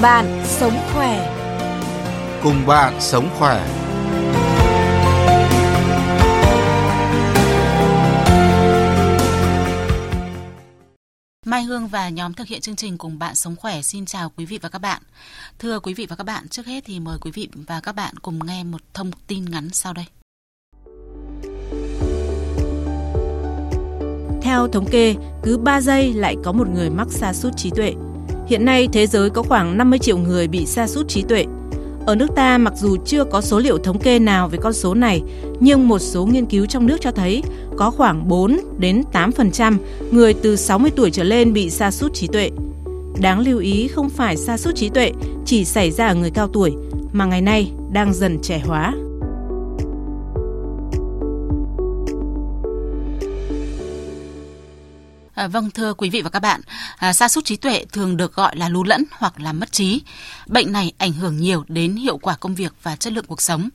Cùng bạn sống khỏe. Cùng bạn sống khỏe. Mai Hương và nhóm thực hiện chương trình cùng bạn sống khỏe xin chào quý vị và các bạn. Thưa quý vị và các bạn, trước hết thì mời quý vị và các bạn cùng nghe một thông tin ngắn sau đây. Theo thống kê, cứ 3 giây lại có một người mắc sa sút trí tuệ. Hiện nay thế giới có khoảng 50 triệu người bị sa sút trí tuệ. Ở nước ta mặc dù chưa có số liệu thống kê nào về con số này, nhưng một số nghiên cứu trong nước cho thấy có khoảng 4 đến 8% người từ 60 tuổi trở lên bị sa sút trí tuệ. Đáng lưu ý không phải sa sút trí tuệ chỉ xảy ra ở người cao tuổi mà ngày nay đang dần trẻ hóa. À, vâng thưa quý vị và các bạn, à, sa sút trí tuệ thường được gọi là lú lẫn hoặc là mất trí. Bệnh này ảnh hưởng nhiều đến hiệu quả công việc và chất lượng cuộc sống.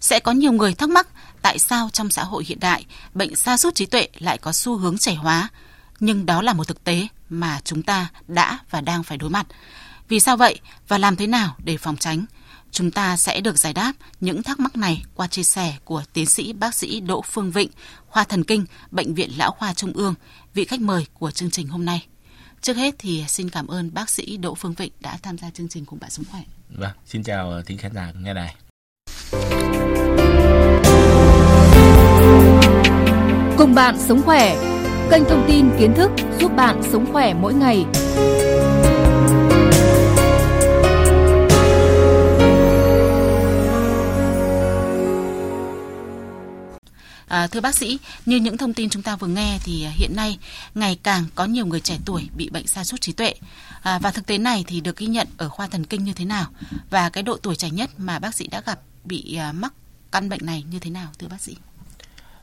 Sẽ có nhiều người thắc mắc tại sao trong xã hội hiện đại bệnh sa sút trí tuệ lại có xu hướng trẻ hóa. Nhưng đó là một thực tế mà chúng ta đã và đang phải đối mặt. Vì sao vậy và làm thế nào để phòng tránh? Chúng ta sẽ được giải đáp những thắc mắc này qua chia sẻ của tiến sĩ bác sĩ Đỗ Phương Vịnh, khoa thần kinh, Bệnh viện Lão Khoa Trung ương, vị khách mời của chương trình hôm nay. Trước hết thì xin cảm ơn bác sĩ Đỗ Phương Vịnh đã tham gia chương trình cùng bạn sống khỏe. Vâng, xin chào thính khán giả nghe đài. Cùng bạn sống khỏe. Kênh thông tin kiến thức giúp bạn sống khỏe mỗi ngày. À, thưa bác sĩ, như những thông tin chúng ta vừa nghe thì à, hiện nay ngày càng có nhiều người trẻ tuổi bị bệnh sa sút trí tuệ. À, và thực tế này thì được ghi nhận ở khoa thần kinh như thế nào? Và cái độ tuổi trẻ nhất mà bác sĩ đã gặp bị à, mắc căn bệnh này như thế nào thưa bác sĩ?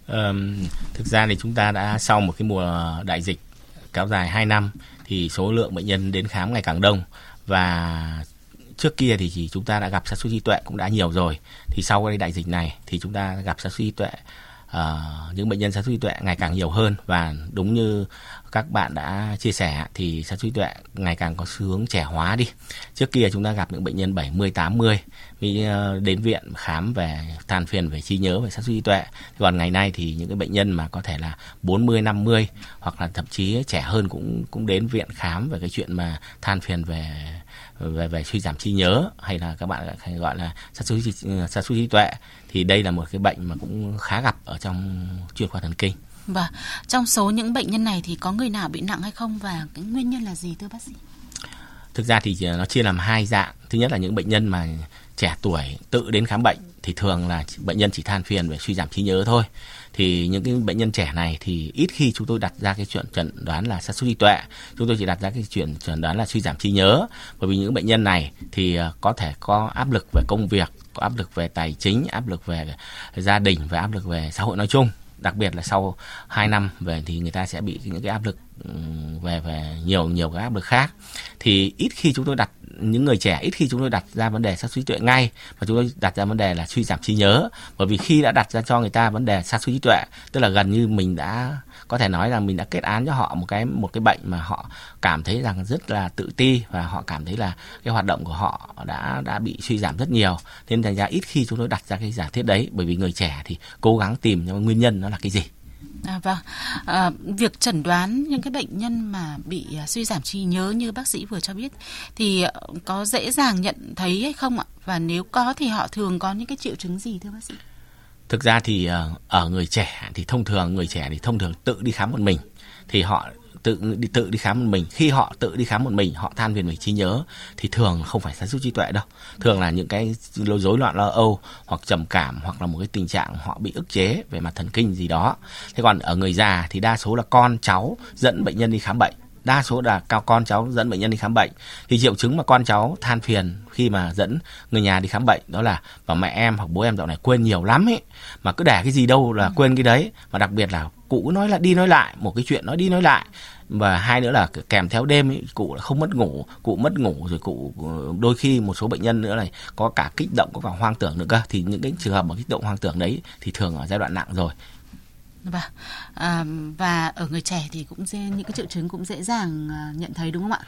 Um, thực ra thì chúng ta đã sau một cái mùa đại dịch kéo dài 2 năm thì số lượng bệnh nhân đến khám ngày càng đông và trước kia thì chỉ chúng ta đã gặp sa sút trí tuệ cũng đã nhiều rồi thì sau cái đại dịch này thì chúng ta gặp sa sút trí tuệ uh, những bệnh nhân sa sút trí tuệ ngày càng nhiều hơn và đúng như các bạn đã chia sẻ thì sa sút trí tuệ ngày càng có xu hướng trẻ hóa đi. Trước kia chúng ta gặp những bệnh nhân 70 80 mới ờ, đến viện khám về than phiền về trí nhớ về sa sút trí tuệ. Còn ngày nay thì những cái bệnh nhân mà có thể là 40 50 hoặc là thậm chí trẻ hơn cũng cũng đến viện khám về cái chuyện mà than phiền về về về suy giảm trí nhớ hay là các bạn hay gọi là sa sút sa sút trí tuệ thì đây là một cái bệnh mà cũng khá gặp ở trong chuyên khoa thần kinh. Và trong số những bệnh nhân này thì có người nào bị nặng hay không và cái nguyên nhân là gì thưa bác sĩ? Thực ra thì nó chia làm hai dạng. Thứ nhất là những bệnh nhân mà trẻ tuổi tự đến khám bệnh thì thường là bệnh nhân chỉ than phiền về suy giảm trí nhớ thôi. Thì những cái bệnh nhân trẻ này thì ít khi chúng tôi đặt ra cái chuyện chẩn đoán là sa sút trí tuệ. Chúng tôi chỉ đặt ra cái chuyện chẩn đoán là suy giảm trí nhớ. Bởi vì những bệnh nhân này thì ờ, có thể có áp lực về công việc, có áp lực về tài chính, áp lực về gia đình và áp lực về xã hội nói chung đặc biệt là sau 2 năm về thì người ta sẽ bị những cái áp lực về về nhiều nhiều cái áp lực khác thì ít khi chúng tôi đặt những người trẻ ít khi chúng tôi đặt ra vấn đề sát suy trí tuệ ngay, mà chúng tôi đặt ra vấn đề là suy giảm trí nhớ. Bởi vì khi đã đặt ra cho người ta vấn đề sát suy trí tuệ, tức là gần như mình đã, có thể nói rằng mình đã kết án cho họ một cái một cái bệnh mà họ cảm thấy rằng rất là tự ti và họ cảm thấy là cái hoạt động của họ đã đã bị suy giảm rất nhiều. Nên thành ra ít khi chúng tôi đặt ra cái giả thiết đấy, bởi vì người trẻ thì cố gắng tìm những nguyên nhân nó là cái gì. À, vâng, à, việc chẩn đoán những cái bệnh nhân mà bị à, suy giảm trí nhớ như bác sĩ vừa cho biết thì ờ, có dễ dàng nhận thấy hay không ạ? Và nếu có thì họ thường có những cái triệu chứng gì thưa bác sĩ? Thực ra thì ờ, ở người trẻ thì thông thường người trẻ thì thông thường tự đi khám một mình thì họ tự đi tự đi khám một mình. Khi họ tự đi khám một mình, họ than phiền về trí nhớ, thì thường không phải sa sút trí tuệ đâu. Thường là những cái rối loạn lo âu, hoặc trầm cảm, hoặc là một cái tình trạng họ bị ức chế về mặt thần kinh gì đó. Thế còn ở người già thì đa số là con cháu dẫn bệnh nhân đi khám bệnh. Đa số là cao, con cháu dẫn bệnh nhân đi khám bệnh. Thì triệu chứng mà con cháu than phiền khi mà dẫn người nhà đi khám bệnh, đó là và mẹ em hoặc bố em dạo này quên nhiều lắm ấy. Mà cứ để cái gì đâu là quên cái đấy. Mà đặc biệt là cụ nói là đi nói lại, một cái chuyện nói đi nói lại và hai nữa là kèm theo đêm ấy, cụ là không mất ngủ cụ mất ngủ rồi cụ ờ, đôi khi một số bệnh nhân nữa này có cả kích động có cả hoang tưởng nữa cơ thì những cái trường hợp mà kích động hoang tưởng đấy thì thường ở giai đoạn nặng rồi và à, và ở người trẻ thì cũng dễ, những cái triệu chứng cũng dễ dàng à, nhận thấy đúng không ạ?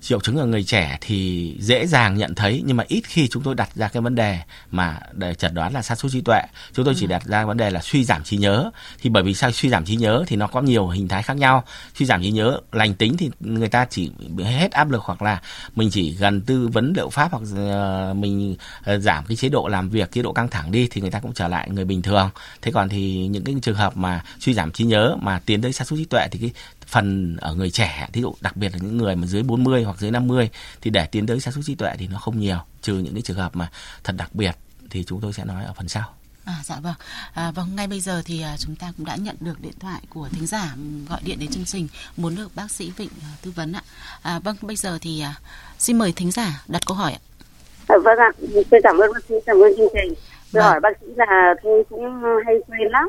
Triệu chứng ở người trẻ thì dễ dàng nhận thấy nhưng mà ít khi chúng tôi đặt ra cái vấn đề mà để chẩn đoán là sa sút trí tuệ. Chúng tôi chỉ ừ. đặt ra vấn đề là suy giảm trí nhớ. Thì bởi vì sao suy giảm trí nhớ thì nó có nhiều hình thái khác nhau. Suy giảm trí nhớ lành tính thì người ta chỉ hết áp lực hoặc là mình chỉ gần tư vấn liệu pháp hoặc uh, mình uh, giảm cái chế độ làm việc chế độ căng thẳng đi thì người ta cũng trở lại người bình thường. Thế còn thì những cái trường hợp mà suy giảm trí nhớ mà tiến tới sa sút trí tuệ thì cái phần ở người trẻ thí dụ đặc biệt là những người mà dưới 40 hoặc dưới 50 thì để tiến tới sa sút trí tuệ thì nó không nhiều trừ những cái trường hợp mà thật đặc biệt thì chúng tôi sẽ nói ở phần sau. À, dạ vâng. À, vâng, ngay bây giờ thì à, chúng ta cũng đã nhận được điện thoại của thính giả gọi điện đến chương trình muốn được bác sĩ Vịnh à, tư vấn ạ. À, vâng, bây giờ thì à, xin mời thính giả đặt câu hỏi ạ. À, vâng ạ, tôi cảm ơn bác sĩ, cảm ơn chương trình. Tôi vâng. hỏi bác sĩ là tôi cũng hay quên lắm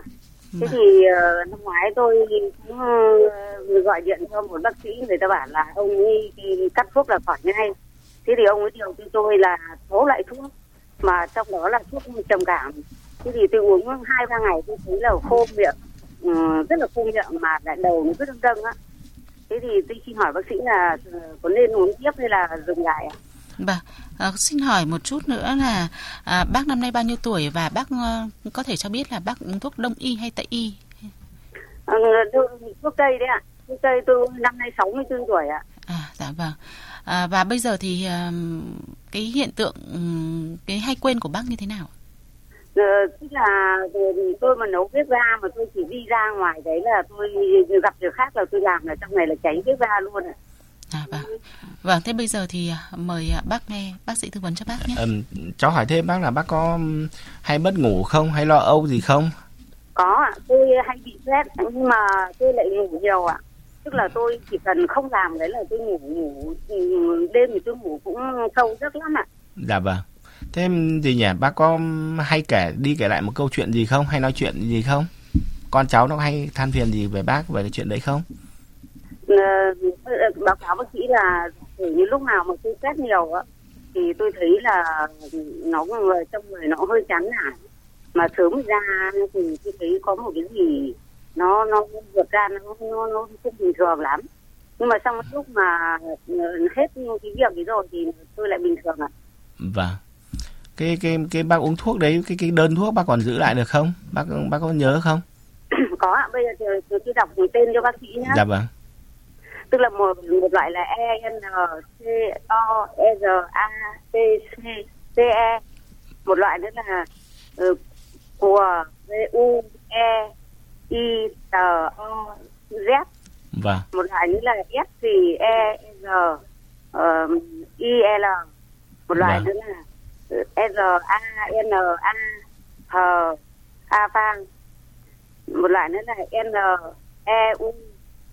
thế vâng. thì uh, năm ngoái tôi cũng uh, gọi điện cho một bác sĩ người ta bảo là ông ấy cắt thuốc là khỏi ngay. Thế thì ông ấy điều cho tôi là số loại thuốc mà trong đó là thuốc trầm cảm. Thế thì tôi uống hai ba ngày tôi thấy là khô miệng uh, rất là khô miệng mà lại đầu nó rất đâng á. Thế thì tôi xin hỏi bác sĩ là có nên uống tiếp hay là dừng lại ạ Vâng, à, xin hỏi một chút nữa là à, bác năm nay bao nhiêu tuổi và bác à, có thể cho biết là bác uống thuốc đông y hay tây y? À, thuốc tây đấy ạ. Thuốc tây tôi năm nay 64 tuổi ạ. À, dạ vâng. À, và bây giờ thì à, cái hiện tượng cái hay quên của bác như thế nào? Ờ, tức là tôi mà nấu bếp ga mà tôi chỉ đi ra ngoài đấy là tôi gặp việc khác là tôi làm là trong này là cháy bếp ga luôn ạ. À, vâng. vâng, thế bây giờ thì à, mời à, bác nghe bác sĩ tư vấn cho bác nhé. Ừ, cháu hỏi thêm bác là bác có hay mất ngủ không hay lo âu gì không? Có ạ, tôi hay bị stress nhưng mà tôi lại ngủ nhiều ạ. Tức là tôi chỉ cần không làm đấy là tôi ngủ ngủ đêm thì tôi ngủ cũng sâu giấc lắm ạ. Dạ vâng. Thế gì nhỉ, bác có hay kể đi kể lại một câu chuyện gì không hay nói chuyện gì không? Con cháu nó hay than phiền gì về bác về cái chuyện đấy không? Báo cáo bác sĩ là như lúc nào mà tôi stress nhiều á thì tôi thấy là nó người trong người nó hơi chán nản. Mà sớm ra thì tôi thấy có một cái gì nó nó vượt ra nó nó nó không bình thường lắm. Nhưng mà trong lúc mà hết cái việc ấy rồi thì tôi lại bình thường ạ. Vâng cái cái cái bác uống thuốc đấy cái cái đơn thuốc bác còn giữ lại được không? Bác bác có nhớ không? Có ạ bây giờ thì tôi đọc tên cho bác sĩ nhé dạ vâng tức là một một loại là E N C O E R A T C C E. Một loại nữa là uh, của V U E I T O Z. Vâng. một loại nữa là S C E R uh, I L. Một loại vâng. nữa là R A N A H A vang một loại nữa là N E U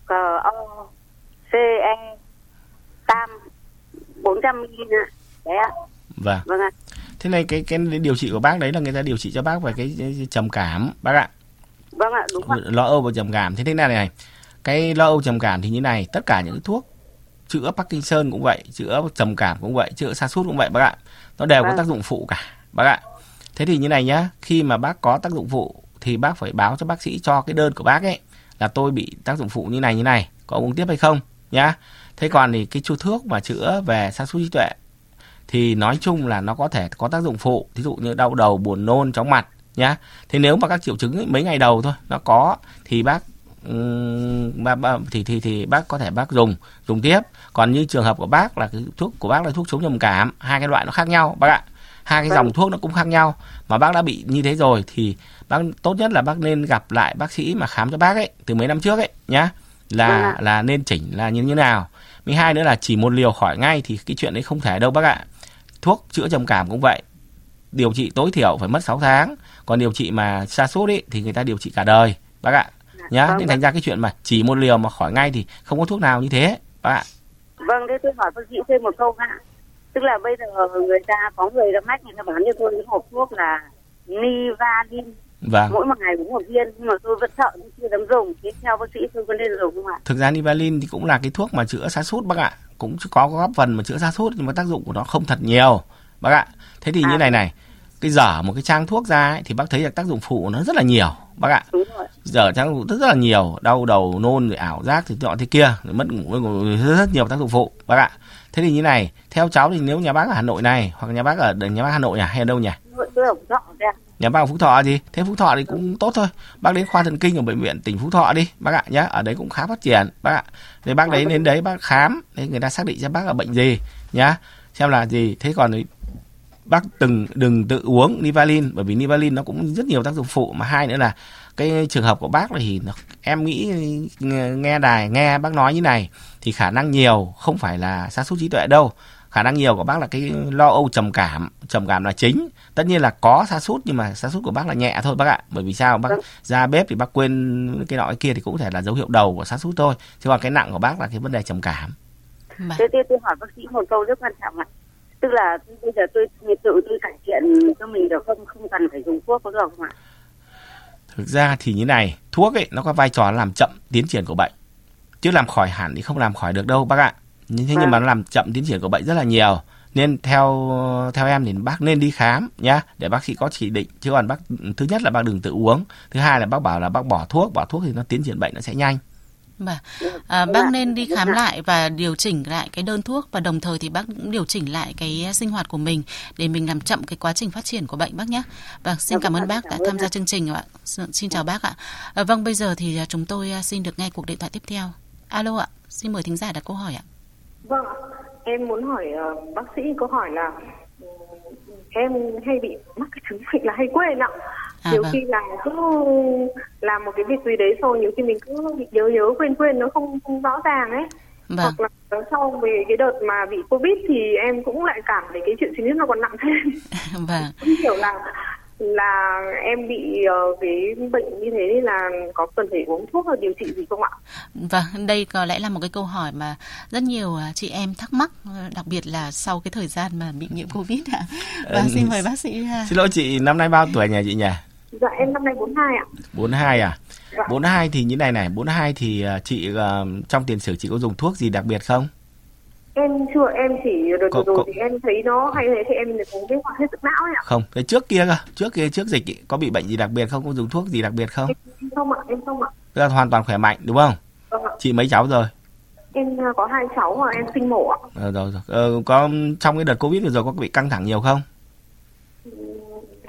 G O CE tam 400 ml đấy ạ. Vâng. Vâng ạ. Thế này cái cái điều trị của bác đấy là người ta điều trị cho bác về cái, cái trầm cảm bác ạ. Vâng ạ, đúng ạ. Lo âu và trầm cảm. Thế thế này này, cái lo âu trầm cảm thì như này, tất cả những thuốc chữa Parkinson cũng vậy, chữa trầm cảm cũng vậy, chữa sa sút cũng vậy bác ạ. Nó đều vâng. có tác dụng phụ cả bác ạ. Thế thì như này nhá, khi mà bác có tác dụng phụ thì bác phải báo cho bác sĩ cho cái đơn của bác ấy là tôi bị tác dụng phụ như này như này, có uống tiếp hay không? Nhá. Thế còn thì cái chu thuốc mà chữa về sa sút trí tuệ thì nói chung là nó có thể có tác dụng phụ. Ví dụ như đau đầu buồn nôn chóng mặt nhá. Thế nếu mà các triệu chứng ấy, mấy ngày đầu thôi nó có thì bác bác, thì thì thì bác có thể bác dùng dùng tiếp. Còn như trường hợp của bác là cái thuốc của bác là thuốc chống trầm cảm hai cái loại nó khác nhau bác ạ. Hai cái dòng vâng. thuốc nó cũng khác nhau. Mà bác đã bị như thế rồi thì bác tốt nhất là bác nên gặp lại bác sĩ mà khám cho bác ấy từ mấy năm trước ấy nhá là vâng là nên chỉnh là như thế nào. Thứ hai nữa là chỉ một liều khỏi ngay thì cái chuyện đấy không thể đâu bác ạ. Thuốc chữa trầm cảm cũng vậy. Điều trị tối thiểu phải mất 6 tháng, còn điều trị mà sa sút ấy thì người ta điều trị cả đời bác ạ. Nhá, vâng, nên thành ra cái chuyện mà chỉ một liều mà khỏi ngay thì không có thuốc nào như thế bác ạ. Vâng, thế tôi hỏi bác sĩ thêm một câu ạ. Tức là bây giờ người ta có người ra mách người ta bán cho tôi cái hộp thuốc là Nivalin Vâng. Mỗi một ngày uống một viên nhưng mà tôi vẫn sợ tôi chưa dám dùng. Thế theo bác sĩ tôi có nên dùng không ạ? Thực ra Nivalin thì cũng là cái thuốc mà chữa sa sút bác ạ. Cũng có góp phần mà chữa sa sút nhưng mà tác dụng của nó không thật nhiều bác ạ. Thế thì à. như này này, cái dở một cái trang thuốc ra ấy, thì bác thấy là tác dụng phụ nó rất là nhiều bác ạ dở trang phụ rất, rất là nhiều đau đầu nôn rồi ảo giác thì nọ thế kia rồi mất ngủ rất, rất nhiều tác dụng phụ bác ạ thế thì như này theo cháu thì nếu nhà bác ở hà nội này hoặc nhà bác ở nhà bác hà nội à hay ở đâu nhỉ nhà bác ở phú thọ gì thế phú thọ thì cũng tốt thôi. Bác đến khoa thần kinh ở bệnh viện tỉnh phú thọ đi bác ạ nhá. Ở đấy cũng khá phát triển bác ạ. Thì bác đấy đến đấy bác khám thế người ta xác định cho bác là bệnh gì nhá. Xem là gì. Thế còn bác từng đừng tự uống Nivalin bởi vì Nivalin nó cũng rất nhiều tác dụng phụ. Mà hai nữa là cái trường hợp của bác thì em nghĩ nghe, đài nghe bác nói như này thì khả năng nhiều không phải là xác suất trí tuệ đâu khả năng nhiều của bác là cái lo âu trầm cảm trầm cảm là chính tất nhiên là có sa sút nhưng mà sa sút của bác là nhẹ thôi bác ạ bởi vì sao bác ra bếp thì bác quên cái nọ cái kia thì cũng có thể là dấu hiệu đầu của sa sút thôi chứ còn cái nặng của bác là cái vấn đề trầm cảm Vâng. Thế tôi, tôi hỏi bác sĩ một câu rất quan trọng ạ. Tức là bây giờ tôi tự tôi cải thiện cho mình được không? Không cần phải dùng thuốc có được không ạ? thực ra thì như này thuốc ấy nó có vai trò làm chậm tiến triển của bệnh chứ làm khỏi hẳn thì không làm khỏi được đâu bác ạ thế nhưng Vâng. mà nó làm chậm tiến triển của bệnh rất là nhiều nên theo theo em thì bác nên đi khám nhá để bác sĩ có chỉ định chứ còn bác thứ nhất là bác đừng tự uống thứ hai là bác bảo là bác bỏ thuốc bỏ thuốc thì nó tiến triển bệnh nó sẽ nhanh Vâng. À, Đúng bác ạ. nên đi Đúng khám lại và điều chỉnh lại cái đơn thuốc và đồng thời thì bác cũng điều chỉnh lại cái sinh hoạt của mình để mình làm chậm cái quá trình phát triển của bệnh bác nhé. Vâng, xin cảm ơn bác đã tham gia chương trình ạ. Xin xin chào bác ạ. À, vâng, bây giờ thì à, chúng tôi à, xin được nghe cuộc điện thoại tiếp theo. Alo ạ, xin mời thính giả đặt câu hỏi ạ. Vâng, em muốn hỏi ờ, bác sĩ câu hỏi là ừ, em hay bị mắc cái chứng bệnh là hay quên ạ. À, nhiều vâng. khi là cứ làm một cái việc gì đấy rồi nhiều khi mình cứ bị nhớ nhớ quên quên nó không, không rõ ràng ấy. Vâng, Hoặc là sau về cái đợt mà bị Covid thì em cũng lại cảm thấy cái triệu chứng nó còn nặng thêm. vâng. Không hiểu là là em bị ờ, cái bệnh như thế nên là có cần phải uống thuốc hoặc điều trị gì không ạ? Vâng, đây có lẽ là một cái câu hỏi mà rất nhiều à, chị em thắc mắc, à, đặc biệt là sau cái thời gian mà bị nhiễm Covid ạ. Và Ừ, xin mời bác sĩ à, xin lỗi chị năm nay bao tuổi nhà chị nhỉ Dạ em năm nay 42 ạ. 42 à Dạ. 42 thì như này này 42 thì à, chị à, trong tiền sử chị có dùng thuốc gì đặc biệt không Em chưa, em chỉ đợt Có- rồi có- thì em thấy nó hay thế thì em được uống cái hoạt hết sức não ấy ạ. không cái trước kia cơ trước kia trước dịch ý, có bị bệnh gì đặc biệt không có dùng thuốc gì đặc biệt không Em không ạ, em không ạ. Tức là hoàn toàn khỏe mạnh đúng không Vâng ạ. chị mấy cháu rồi Em à, có hai cháu mà em sinh mổ ạ. ờ, rồi, rồi. Ờ, có trong cái đợt covid vừa rồi có bị căng thẳng nhiều không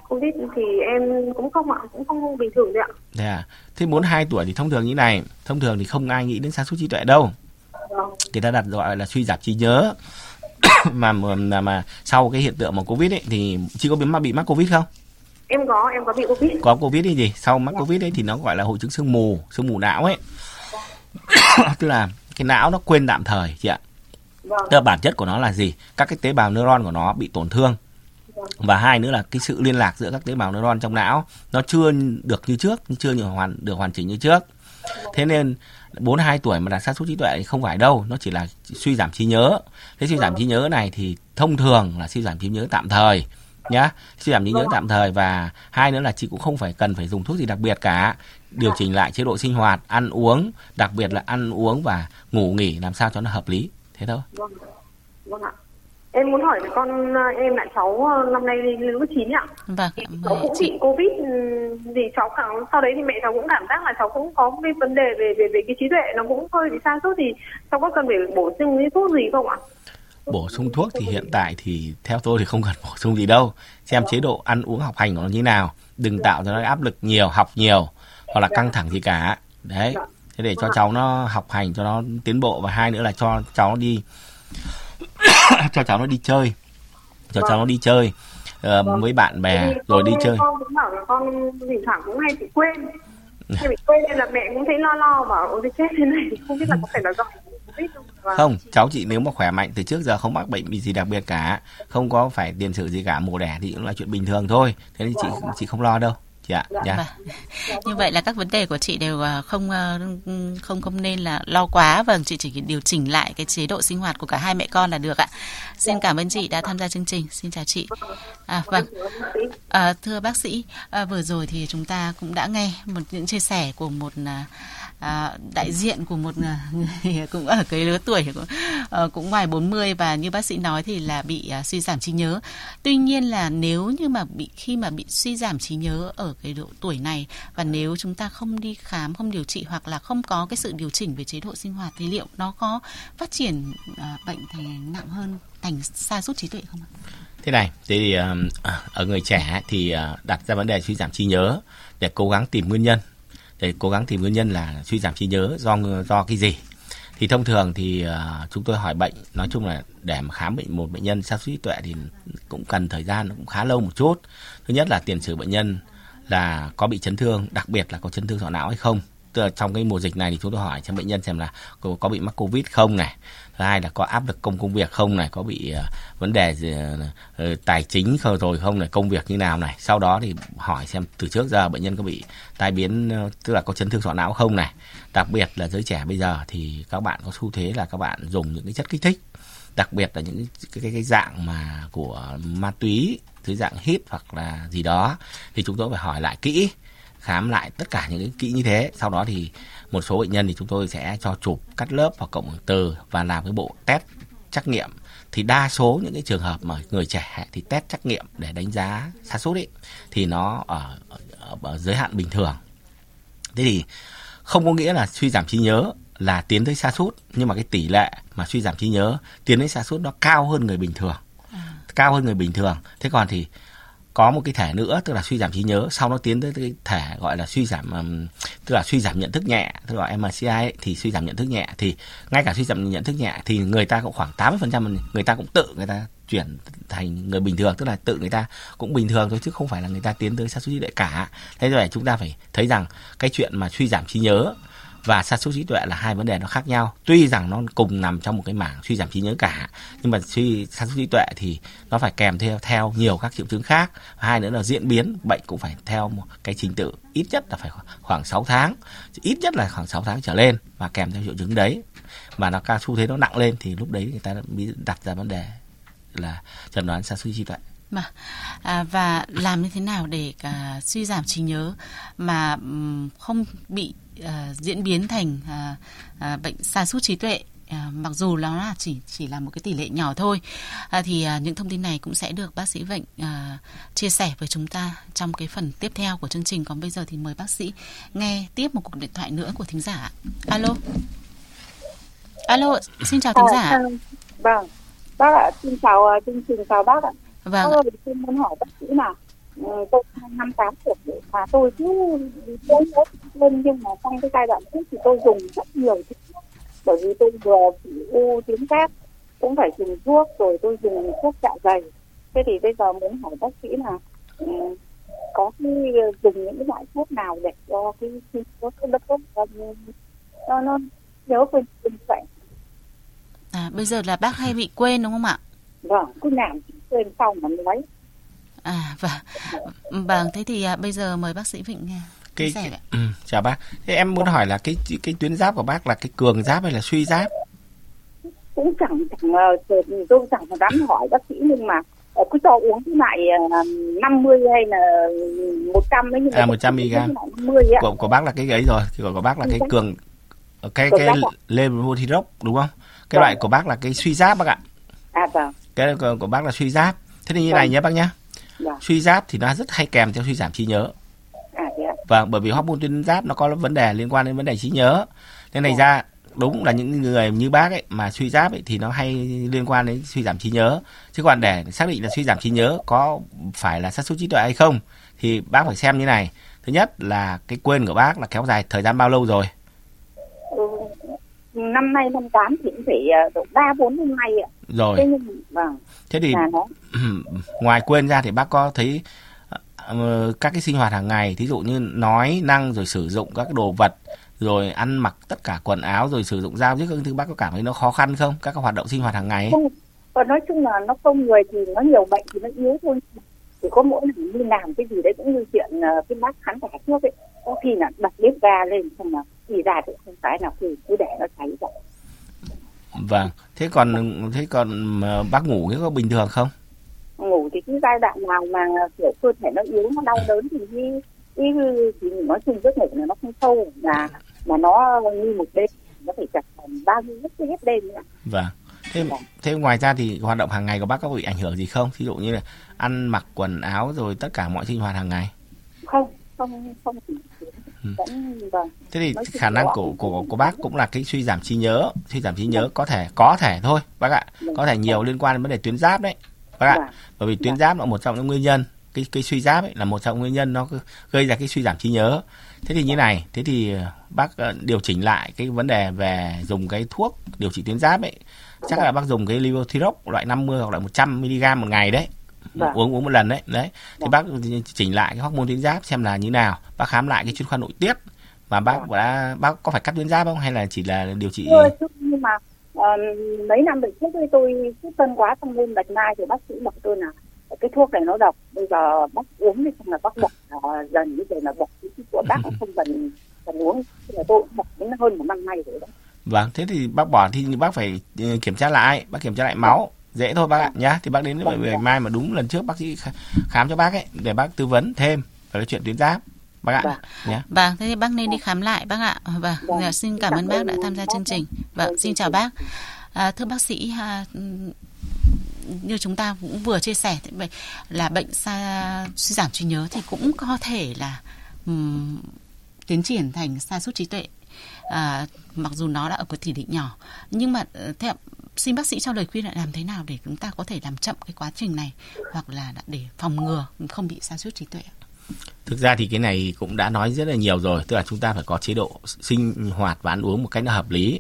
Covid thì em cũng không ạ, cũng không bình thường đấy ạ. thế à thế 42 tuổi thì thông thường như này thông thường thì không ai nghĩ đến sa sút trí tuệ đâu Vâng. người ta đặt gọi là suy giảm trí nhớ. Mà, mà mà sau cái hiện tượng mà covid ấy thì chị có bị mắc bị mắc covid không? Em có, em có bị Covid. có covid thì gì sau mắc covid ấy thì nó gọi là hội chứng sương mù sương mù não ấy. Tức là cái não nó quên tạm thời chị ạ. Vâng. tức là bản chất của nó là gì? Các cái tế bào neuron của nó bị tổn thương. Và hai nữa là cái sự liên lạc giữa các tế bào neuron trong não nó chưa được như trước chưa như hoàn được hoàn chỉnh như trước. Thế nên 42 tuổi mà đạt sa sút trí tuệ thì không phải đâu nó chỉ là suy giảm trí nhớ. Thế suy giảm trí nhớ này thì thông thường là suy giảm trí nhớ tạm thời nhá. Suy giảm trí nhớ tạm thời và hai nữa là chị cũng không phải cần phải dùng thuốc gì đặc biệt cả. Điều chỉnh lại chế độ sinh hoạt ăn uống đặc biệt là ăn uống và ngủ nghỉ làm sao cho nó hợp lý. Thế thôi. Vâng. Vâng ạ. Em muốn hỏi với con à, em là cháu à, năm nay lên lớp 9 ạ. vâng, Thì cháu cũng chị. bị Covid ừ, thì cháu cảm sau đấy thì mẹ cháu cũng cảm giác là cháu cũng có cái vấn đề về về về cái trí tuệ nó cũng hơi bị sa sút thì cháu có cần phải bổ sung cái thuốc gì không ạ? bổ sung thuốc thì hiện tại thì theo tôi thì không cần bổ sung gì đâu. Xem chế độ ăn uống học hành của nó như nào. Đừng tạo cho nó áp lực nhiều học nhiều hoặc là căng thẳng gì cả. Đấy. Thế để cho cháu nó học hành cho nó tiến bộ. Và hai nữa là cho cháu đi cho cháu nó đi chơi. Cho cháu nó đi chơi ờ, với bạn bè Thì rồi đi chơi. Con cũng bảo là con thỉnh thoảng cũng hay bị quên. Hay bị quên nên là mẹ cũng thấy lo lo bảo ôi chết thế này không biết là có phải là do Covid không? Cháu chị nếu mà khỏe mạnh từ trước giờ không mắc bệnh gì đặc biệt cả. Không có phải tiền sử gì cả mổ đẻ thì cũng là chuyện bình thường thôi. Thế nên chị chị không lo đâu chị ạ dạ. Vâng. Như vậy là các vấn đề của chị đều à, không à, không không nên là lo quá vâng chị chỉ điều chỉnh lại cái chế độ sinh hoạt của cả hai mẹ con là được ạ. Xin cảm ơn chị đã tham gia chương trình. Xin chào chị. À vâng. À, thưa bác sĩ, à, vừa rồi thì chúng ta cũng đã nghe một những chia sẻ của một à, đại diện của một người cũng ở cái lứa tuổi cũng, uh, ờ, cũng ngoài 40 và như bác sĩ nói thì là bị uh, suy giảm trí nhớ. Tuy nhiên là nếu như mà bị khi mà bị suy giảm trí nhớ ở cái độ tuổi này và nếu chúng ta không đi khám, không điều trị hoặc là không có cái sự điều chỉnh về chế độ sinh hoạt thì liệu nó có phát triển uh, bệnh thành nặng hơn thành sa sút trí tuệ không ạ? Thế này, thì à, ở người trẻ thì đặt ra vấn đề suy giảm trí nhớ để cố gắng tìm nguyên nhân để cố gắng tìm nguyên nhân là suy giảm trí nhớ do do cái gì? Thì thông thường thì uh, chúng tôi hỏi bệnh nói chung là để mà khám bệnh một bệnh nhân sa sút trí tuệ thì cũng cần thời gian cũng khá lâu một chút. Thứ nhất là tiền sử bệnh nhân là có bị chấn thương đặc biệt là có chấn thương sọ não hay không trong cái mùa dịch này thì chúng tôi hỏi cho bệnh nhân xem là có, có bị mắc covid không này. Thứ hai là có áp lực công công việc không này có bị uh, vấn đề gì, uh, tài chính không rồi không này công việc như nào này. Sau đó thì hỏi xem từ trước giờ bệnh nhân có bị tai biến uh, tức là có chấn thương sọ não không này. Đặc biệt là giới trẻ bây giờ thì các bạn có xu thế là các bạn dùng những cái chất kích thích. Đặc biệt là những cái, cái, cái dạng mà của ma túy thứ dạng hít hoặc là gì đó. Thì chúng tôi phải hỏi lại kỹ khám lại tất cả những cái kỹ như thế. Sau đó thì một số bệnh nhân thì chúng tôi sẽ cho chụp cắt lớp hoặc cộng hưởng từ và làm cái bộ test trắc nghiệm. Thì đa số những cái trường hợp mà người trẻ thì test trắc nghiệm để đánh giá sa sút ấy thì nó ở, ở, ở giới hạn bình thường. Thế thì không có nghĩa là suy giảm trí nhớ là tiến tới sa sút nhưng mà cái tỷ lệ mà suy giảm trí nhớ tiến tới sa sút nó cao hơn người bình thường. À. cao hơn người bình thường. Thế còn thì có một cái thể nữa tức là suy giảm trí nhớ. Sau nó tiến tới cái thể gọi là suy giảm tức là suy giảm nhận thức nhẹ tức là MCI ấy, thì suy giảm nhận thức nhẹ. Thì ngay cả suy giảm nhận thức nhẹ thì người ta cũng khoảng 80% người ta cũng tự người ta chuyển thành người bình thường tức là tự người ta cũng bình thường thôi chứ không phải là người ta tiến tới sa sút trí tuệ cả. Thế rồi chúng ta phải thấy rằng cái chuyện mà suy giảm trí nhớ và sa sút trí tuệ là hai vấn đề nó khác nhau. Tuy rằng nó cùng nằm trong một cái mảng suy giảm trí nhớ cả nhưng mà suy sa sút trí tuệ thì nó phải kèm theo theo nhiều các triệu chứng khác. Hai nữa là diễn biến bệnh cũng phải theo một cái trình tự. Ít nhất là phải khoảng 6 tháng. Ít nhất là khoảng 6 tháng trở lên và kèm theo triệu chứng đấy. Mà nó ca xu thế nó nặng lên thì lúc đấy người ta mới đặt ra vấn đề là chẩn đoán sa sút trí tuệ mà à, và làm như thế nào để cả suy giảm trí nhớ mà không bị uh, diễn biến thành uh, uh, bệnh sa sút trí tuệ. À, mặc dù nó là chỉ chỉ là một cái tỷ lệ nhỏ thôi à, thì à, những thông tin này cũng sẽ được bác sĩ Vệnh à, chia sẻ với chúng ta trong cái phần tiếp theo của chương trình. Còn bây giờ thì mời bác sĩ nghe tiếp một cuộc điện thoại nữa của thính giả. Alo. Alo xin chào thính giả. à, vâng. Bác ạ xin chào chương trình chào bác ạ. Vâng. Tôi muốn hỏi bác sĩ là ừ, tôi năm tám tuổi mà tôi cứ muốn tốt lên nhưng mà trong cái giai đoạn trước thì tôi dùng rất nhiều thuốc bởi vì tôi vừa bị u tuyến giáp cũng phải dùng thuốc rồi tôi dùng thuốc dạ dày. Thế thì bây giờ muốn hỏi bác sĩ là ừ, có cái dùng những loại thuốc nào để cho cái cái nó nó nó nhớ quên vậy à bây giờ là bác hay bị quên đúng không ạ? Vâng cứ làm quên sau mà nói à vâng. Vâng thế thì à, bây giờ mời bác sĩ Vịnh nghe cái, cái ừ, chào bác. Thế em muốn hỏi là cái cái tuyến giáp của bác là cái cường giáp hay là suy giáp? Cũng chẳng chẳng ờ, tôi chẳng dám hỏi bác sĩ nhưng mà ờ, cứ cho uống cái loại 50 hay là 100 ấy nhưng à 100 mg của, của bác là cái ấy rồi của, của bác là cái cường cái cái levothyrox đúng không? Cái vâng. loại của bác là cái suy giáp bác ạ. À vâng. Cái của, của bác là suy giáp. Thế thì như vâng. này nhé bác nhé. vâng. Suy giáp thì nó rất hay kèm theo suy giảm trí nhớ. À, vâng bởi vì hormone tuyến giáp nó có vấn đề liên quan đến vấn đề trí nhớ. Nên này vâng. ra đúng là những người như bác ấy mà suy giáp ấy thì nó hay liên quan đến suy giảm trí nhớ. Chứ còn để xác định là suy giảm trí nhớ có phải là sát xuất trí tuệ hay không thì bác phải xem như này. Thứ nhất là cái quên của bác là kéo dài thời gian bao lâu rồi? Ừ, năm nay năm tám thì cũng phải ờ, độ ba bốn năm nay ạ rồi. Thế nhưng vâng. Thế thì ngoài quên ra thì bác có thấy uh, các cái sinh hoạt hàng ngày thí dụ như nói năng rồi sử dụng các đồ vật rồi ăn mặc tất cả quần áo rồi sử dụng dao chứ các thứ bác có cảm thấy nó khó khăn không? Các cái hoạt động sinh hoạt hàng ngày không. Còn nói chung là nó không người thì nó nhiều bệnh thì nó yếu thôi. Chỉ có mỗi lần đi làm cái gì đấy cũng như chuyện uh, cái bác khán giả trước ấy có khi là đặt bếp ga lên xong là thì ra thì không phải nào thì cứ để nó cháy vậy vâng thế còn thế còn mà bác ngủ cái có bình thường không? Ngủ thì cái giai đoạn nào mà kiểu cơ thể nó yếu nó đau đớn thì đi đi thì nói chung giấc ngủ này nó không sâu là mà nó như một đêm nó phải chặt bao nhiêu hết hết đêm nữa. Vâng. Thế Vâng. thế ngoài ra thì hoạt động hàng ngày của bác có bị ảnh hưởng gì không? Ví dụ như là ăn mặc quần áo rồi tất cả mọi sinh hoạt hàng ngày? Không không không. Vẫn vâng. Thế thì Nói khả năng của của của bác cũng là cái suy giảm trí nhớ suy giảm trí nhớ có thể có thể thôi bác ạ. Vâng. có thể nhiều liên quan đến vấn đề tuyến giáp đấy bác ạ. Vâng. bởi vì tuyến Vâng. giáp là một trong những nguyên nhân cái cái suy giáp ấy là một trong nguyên nhân nó gây ra cái suy giảm trí nhớ. Thế thì như này thế thì ờ, bác ờ, điều chỉnh lại cái vấn đề về dùng cái thuốc điều trị tuyến giáp ấy. Chắc là bác dùng cái levothyrox loại 50 hoặc là 100 mg một ngày đấy Vâng. uống uống một lần đấy đấy thì Vâng. bác chỉnh lại cái hormone tuyến giáp xem là như nào bác khám lại cái chuyên khoa nội tiết và bác Vâng. đã bác có phải cắt tuyến giáp không hay là chỉ là điều trị chứ nhưng mà ờ, mấy năm về trước ấy tôi cứ tân quá trong lên bạch mai thì bác sĩ bảo tôi là cái thuốc này nó độc bây giờ bác uống thì xong là bác bỏ ờ, dần như vậy là bỏ cái của bác cũng không cần cần uống là tôi cũng bỏ đến hơn một năm nay rồi đó Vâng, thế thì bác bỏ thì bác phải ừ, kiểm tra lại, bác kiểm tra lại máu. Dễ thôi bác ạ nhá. Thì bác đến với Vâng, bệnh vâng. mai mà đúng lần trước bác sĩ kh- khám cho bác ấy để bác tư vấn thêm về cái chuyện tuyến giáp. Bác ạ Vâng. nhá. Vâng, thế thì bác nên đi khám lại bác ạ. Vâng, Vâng. dạ, xin cảm ơn bác đã tham gia chương trình. Vâng, xin chào bác. À, thưa bác sĩ, à, như chúng ta cũng vừa chia sẻ là bệnh sa suy giảm trí nhớ thì cũng có thể là ừm, tiến triển thành sa sút trí tuệ. À, mặc dù nó đã ở cái tỷ lệ nhỏ, nhưng mà ờ, theo xin bác sĩ cho lời khuyên là làm thế nào để chúng ta có thể làm chậm cái quá trình này hoặc là để phòng ngừa không bị sa sút trí tuệ. Thực ra thì cái này cũng đã nói rất là nhiều rồi, tức là chúng ta phải có chế độ sinh hoạt và ăn uống một cách nó hợp lý.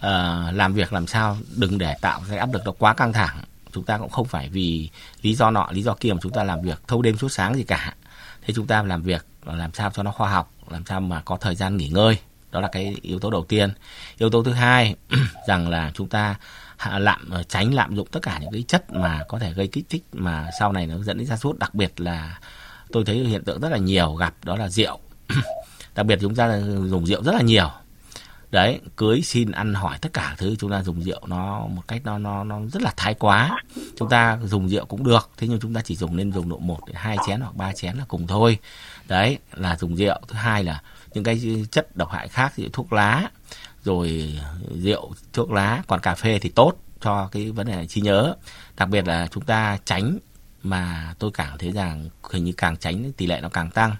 à, làm việc làm sao đừng để tạo cái áp lực nó quá căng thẳng. Chúng ta cũng không phải vì lý do nọ, lý do kia mà chúng ta làm việc thâu đêm suốt sáng gì cả. Thế chúng ta làm việc làm sao cho nó khoa học, làm sao mà có thời gian nghỉ ngơi. Đó là cái yếu tố đầu tiên. Yếu tố thứ hai, rằng là chúng ta hạ lạm ờ, tránh lạm dụng tất cả những cái chất mà có thể gây kích thích mà sau này nó dẫn đến ra sút. Đặc biệt là tôi thấy hiện tượng rất là nhiều gặp đó là rượu. Đặc biệt chúng ta dùng rượu rất là nhiều. Đấy, cưới xin ăn hỏi tất cả thứ, chúng ta dùng rượu nó một cách nó nó nó rất là thái quá. Chúng ta dùng rượu cũng được, thế nhưng chúng ta chỉ dùng nên dùng độ một đến hai chén hoặc ba chén là cùng thôi. Đấy, là dùng rượu. Thứ hai là những cái chất độc hại khác như thuốc lá rồi rượu thuốc lá còn cà phê thì tốt cho cái vấn đề trí nhớ. Đặc biệt là chúng ta tránh mà tôi cảm thấy rằng hình như càng tránh tỷ lệ nó càng tăng.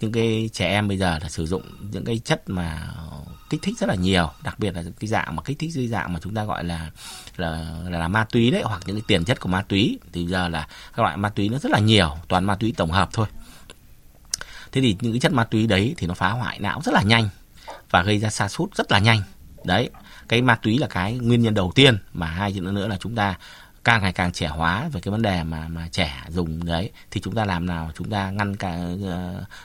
Những cái trẻ em bây giờ là sử dụng những cái chất mà kích thích rất là nhiều đặc biệt là cái dạng mà kích thích dưới dạng mà chúng ta gọi là là là, là ma túy đấy hoặc những cái tiền chất của ma túy. Thì giờ là các loại ma túy nó rất là nhiều toàn ma túy tổng hợp thôi thế thì những cái chất ma túy đấy thì nó phá hoại não rất là nhanh và gây ra sa sút rất là nhanh. Đấy, cái ma túy là cái nguyên nhân đầu tiên mà hai chuyện nữa là chúng ta càng ngày càng trẻ hóa về cái vấn đề mà mà trẻ dùng đấy. Thì chúng ta làm nào? Chúng ta ngăn cả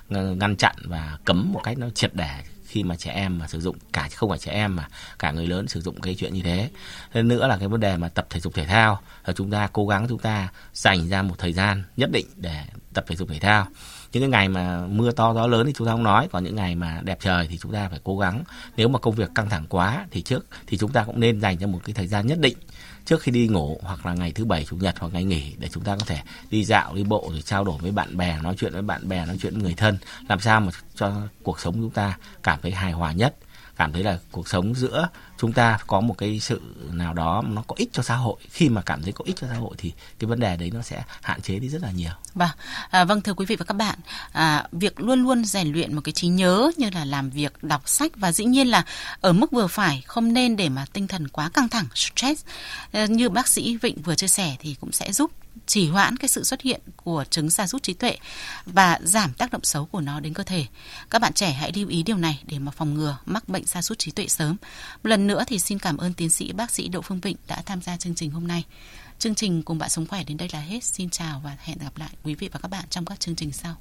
ờ, ngăn chặn và cấm một cách nó triệt để khi mà trẻ em mà sử dụng. Cả không phải trẻ em mà, cả người lớn sử dụng cái chuyện như thế. Hơn nữa là cái vấn đề mà tập thể dục thể thao. Là chúng ta cố gắng chúng ta dành ra một thời gian nhất định để tập thể dục thể thao những cái ngày mà mưa to gió lớn thì chúng ta không nói, còn những ngày mà đẹp trời thì chúng ta phải cố gắng. Nếu mà công việc căng thẳng quá thì trước, thì chúng ta cũng nên dành cho một cái thời gian nhất định. Trước khi đi ngủ hoặc là ngày thứ bảy, chủ nhật hoặc ngày nghỉ để chúng ta có thể đi dạo, đi bộ rồi trao đổi với bạn bè, nói chuyện với bạn bè, nói chuyện với người thân. Làm sao mà cho cuộc sống chúng ta cảm thấy hài hòa nhất, cảm thấy là cuộc sống giữa chúng ta có một cái sự nào đó nó có ích cho xã hội khi mà cảm thấy có ích cho xã hội thì cái vấn đề đấy nó sẽ hạn chế đi rất là nhiều. Vâng, à, vâng thưa quý vị và các bạn, à, việc luôn luôn rèn luyện một cái trí nhớ như là làm việc, đọc sách và dĩ nhiên là ở mức vừa phải, không nên để mà tinh thần quá căng thẳng, stress. À, như bác sĩ Vịnh vừa chia sẻ thì cũng sẽ giúp chỉ hoãn cái sự xuất hiện của chứng sa sút trí tuệ và giảm tác động xấu của nó đến cơ thể. Các bạn trẻ hãy lưu ý điều này để mà phòng ngừa mắc bệnh sa sút trí tuệ sớm. Một lần nữa thì xin cảm ơn tiến sĩ bác sĩ Đỗ Phương Vịnh đã tham gia chương trình hôm nay. Chương trình cùng bạn sống khỏe đến đây là hết. Xin chào và hẹn gặp lại quý vị và các bạn trong các chương trình sau.